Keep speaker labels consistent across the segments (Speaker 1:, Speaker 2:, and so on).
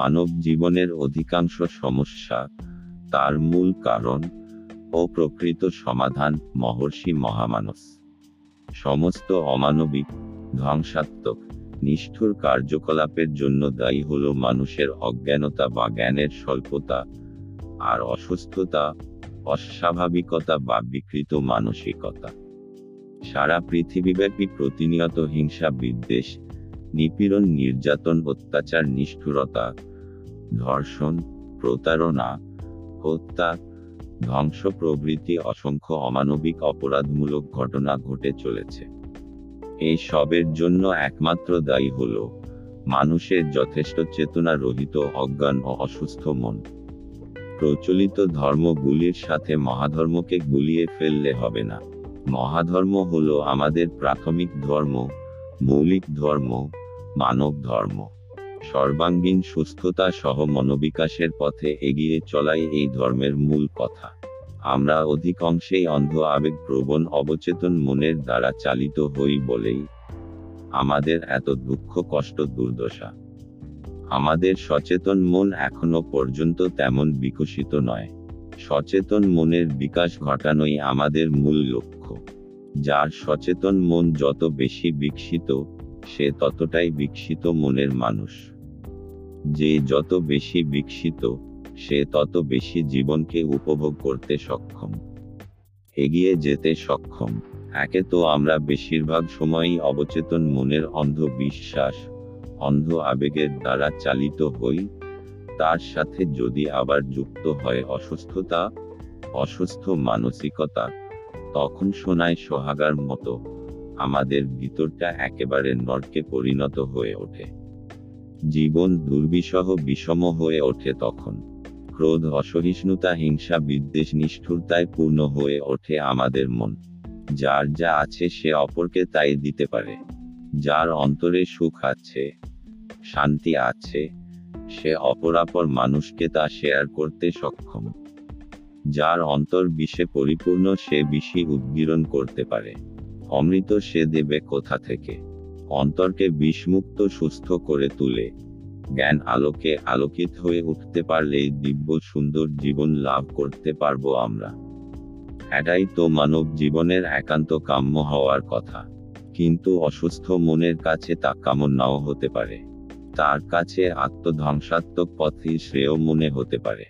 Speaker 1: মানব জীবনের অধিকাংশ সমস্যা তার মূল কারণ ও প্রকৃত সমাধান মহর্ষি মহামানস। সমস্ত অমানবিক, ধ্বংসাত্মক, নিষ্ঠুর কার্যকলাপের জন্য দায়ী হল মানুষের অজ্ঞানতা বা জ্ঞানের স্বল্পতা আর অসুস্থতা, অস্বাভাবিকতা বা বিকৃত মানসিকতা। সারা পৃথিবীব্যাপী প্রতিনিয়ত হিংসা বিদ্বেষ নিপীড়ন, নির্যাতন, অত্যাচার, নিষ্ঠুরতা ধর্ষণ, প্রতারণা, হত্যা ধ্বংস প্রভৃতি অসংখ্য অমানবিক অপরাধমূলক ঘটনা ঘটে চলেছে। এই সবের জন্য একমাত্র দায়ী হল মানুষের যথেষ্ট চেতনা রহিত অজ্ঞান ও অসুস্থ মন। প্রচলিত ধর্মগুলির সাথে মহাধর্মকে গুলিয়ে ফেললে হবে না। মহাধর্ম হল আমাদের প্রাথমিক ধর্ম, মৌলিক ধর্ম, মানব ধর্ম। সর্বাঙ্গীন সুস্থতা সহ মনোবিকাশের পথে এগিয়ে চলাই এই ধর্মের মূল কথা। আমরা অধিকাংশেই অন্ধ আবেগ প্রবণ অবচেতন মনের দ্বারা চালিত হই বলেই আমাদের এত দুঃখ, কষ্ট, দুর্দশা। আমাদের সচেতন মন এখনও পর্যন্ত তেমন বিকশিত নয়। সচেতন মনের বিকাশ ঘটানোই আমাদের মূল লক্ষ্য। যার সচেতন মন যত বেশি বিকশিত সে ততটাই বিকশিত মনের মানুষ। যে যত বেশি বিকশিত, সে তত বেশি জীবনকে উপভোগ করতে সক্ষম। এগিয়ে যেতে সক্ষম। একে তো আমরা বেশিরভাগ সময়ই অবচেতন মনের অন্ধ বিশ্বাস অন্ধ আবেগের দ্বারা চালিত হই। তার সাথে যদি আবার যুক্ত হয় অসুস্থতা, অসুস্থ মানসিকতা, তখন শোনায় সোহাগার মতো। আমাদের ভিতরটা একেবারে নরকে পরিণত হয়ে ওঠে। জীবন দুর্বিষহ বিষম হয়ে ওঠে তখন। ক্রোধ, অসহিষ্ণুতা, হিংসা, বিদ্বেষ, নিষ্ঠুরতায় পূর্ণ হয়ে ওঠে আমাদের মন। যার যা আছে সে অপরকে তাই দিতে পারে। যার অন্তরে সুখ আছে, শান্তি আছে, সে অপরাপর মানুষকে তা শেয়ার করতে সক্ষম। যার অন্তর বিষে পরিপূর্ণ সে বিষই উদ্গীরণ করতে পারে। অমৃত সে দেবে কোথা থেকে? অন্তরকে বিষমুক্ত সুস্থ করে তুলে। জ্ঞান আলোকে আলোকিত হয়ে উঠতে পারলেই দিব্য সুন্দর জীবন লাভ করতে পারব আমরা। এটাই তো মানব জীবনের একান্ত কাম্য হওয়ার কথা। কিন্তু অসুস্থ মনের কাছে তা কামন নাও হতে পারে। তার কাছে আত্মধ্বংসাত্মক পথই শ্রেয় মনে হতে পারে।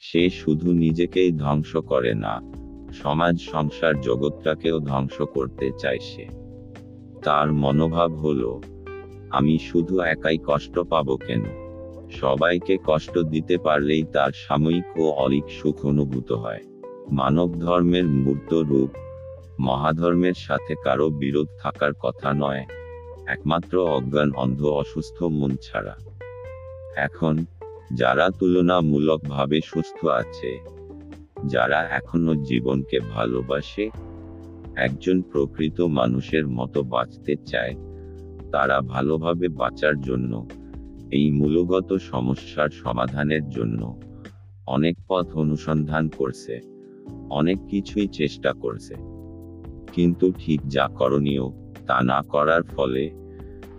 Speaker 1: সে শুধু নিজেকেই ধ্বংস করে না সমাজ সংসার জগৎটাকেও ধ্বংস করতে সে। তার মনোভাব হলো, আমি শুধু একাই কষ্ট পাবো কেন? সবাইকে কষ্ট দিতে পারলেই তার সাময়িক ও অলিক সুখ অনুভূত হয়। মানব ধর্মের মূর্ত রূপ, মহাধর্মের সাথে কারও বিরোধ থাকার কথা নয়, একমাত্র অজ্ঞান, অন্ধ, অসুস্থ, মন ছাড়া। এখন, যারা তুলনামূলকভাবে সুস্থ আছে যারা এখনও জীবনকে ভালোবাসে, একজন প্রকৃত মানুষের মতো বাঁচতে চায়। তারা ভালোভাবে বাঁচার জন্য, এই মূলগত সমস্যার সমাধানের জন্য অনেক পথ অনুসন্ধান করছে, অনেক কিছুই চেষ্টা করছে। কিন্তু ঠিক যা করণীয়, তা না করার ফলে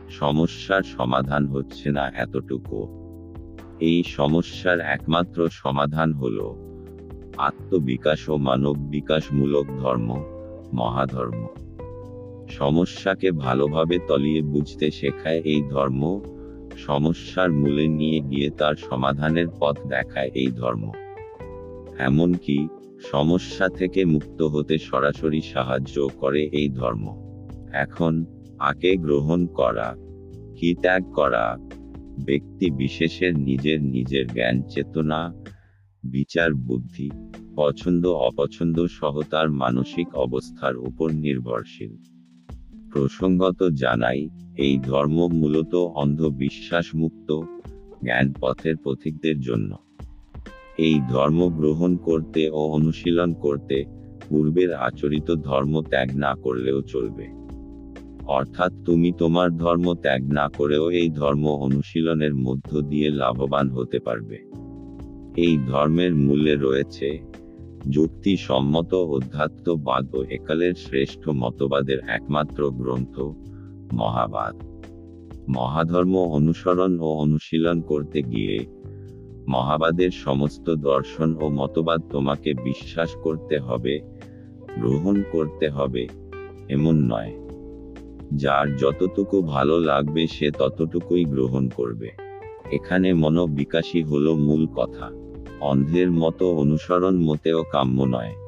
Speaker 1: সমস্যার সমাধান হচ্ছে না এতটুকু। এই সমস্যার একমাত্র সমাধান হল আত্মবিকাশ ও মানব বিকাশমূলক ধর্ম, মহাধর্ম। সমস্যাকে ভালোভাবে তলিয়ে বুঝতে শেখায় এই ধর্ম, সমস্যার মূলে নিয়ে গিয়ে তার সমাধানের পথ দেখায় এই ধর্ম। এমনকি সমস্যা থেকে মুক্ত হতে সরাসরি সাহায্য করে এই ধর্ম। এখন, আকে গ্রহণ করা, কি ত্যাগ করা, ব্যক্তি বিশেষের নিজের নিজের জ্ঞান চেতনা বিচার বুদ্ধি, পছন্দ অপছন্দ সহ তার মানসিক অবস্থার উপর নির্ভরশীল। প্রসঙ্গত জানাই, এই ধর্ম মূলত অন্ধবিশ্বাস মুক্ত জ্ঞান পথের পথিকদের জন্য। এই ধর্ম গ্রহণ করতে ও অনুশীলন করতে পূর্বের আচরিত ধর্ম ত্যাগ না করলেও চলবে। অর্থাৎ তুমি তোমার ধর্ম ত্যাগ না করেও এই ধর্ম অনুশীলনের মধ্য দিয়ে লাভবান হতে পারবে। এই ধর্মের মূলে রয়েছে যুক্তিসম্মত অধ্যাত্মবাদ ও একালের শ্রেষ্ঠ মতবাদের একমাত্র গ্রন্থ, মহাবাদ। মহাধর্ম অনুসরণ ও অনুশীলন করতে গিয়ে মহাবাদের সমস্ত দর্শন ও মতবাদ তোমাকে বিশ্বাস করতে হবে, গ্রহণ করতে হবে, এমন নয়। যার যতটুকু ভালো লাগবে সে ততটুকুই গ্রহণ করবে। এখানে মনোবিকাশই হলো মূল কথা। অন্ধের মতো অনুসরণ মোটেও কাম্য নয়।